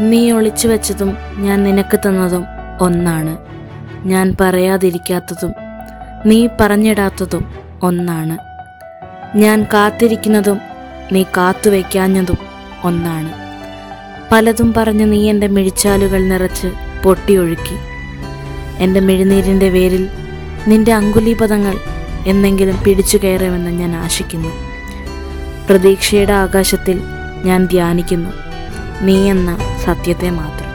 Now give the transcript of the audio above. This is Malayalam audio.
നീ ഒളിച്ചു വെച്ചതും ഞാൻ നിനക്ക് തന്നതും ഒന്നാണ്. ഞാൻ പറയാതിരിക്കാത്തതും നീ പറഞ്ഞിടാത്തതും ഒന്നാണ്. ഞാൻ കാത്തിരിക്കുന്നതും നീ കാത്തുവയ്ക്കാഞ്ഞതും ഒന്നാണ്. പലതും പറഞ്ഞ് നീ എന്റെ മിഴിച്ചാലുകൾ നിറച്ച് പൊട്ടിയൊഴുക്കി എന്റെ മിഴിനീരിന്റെ വേരിൽ നിന്റെ അങ്കുലീപദങ്ങൾ എന്നെങ്കിലും പിടിച്ചു കയറുമെന്ന് ഞാൻ ആശിക്കുന്നു. പ്രതീക്ഷയുടെ ആകാശത്തിൽ ഞാൻ ധ്യാനിക്കുന്നു. നീ എന്ന സത്യത്തെ മാത്രം.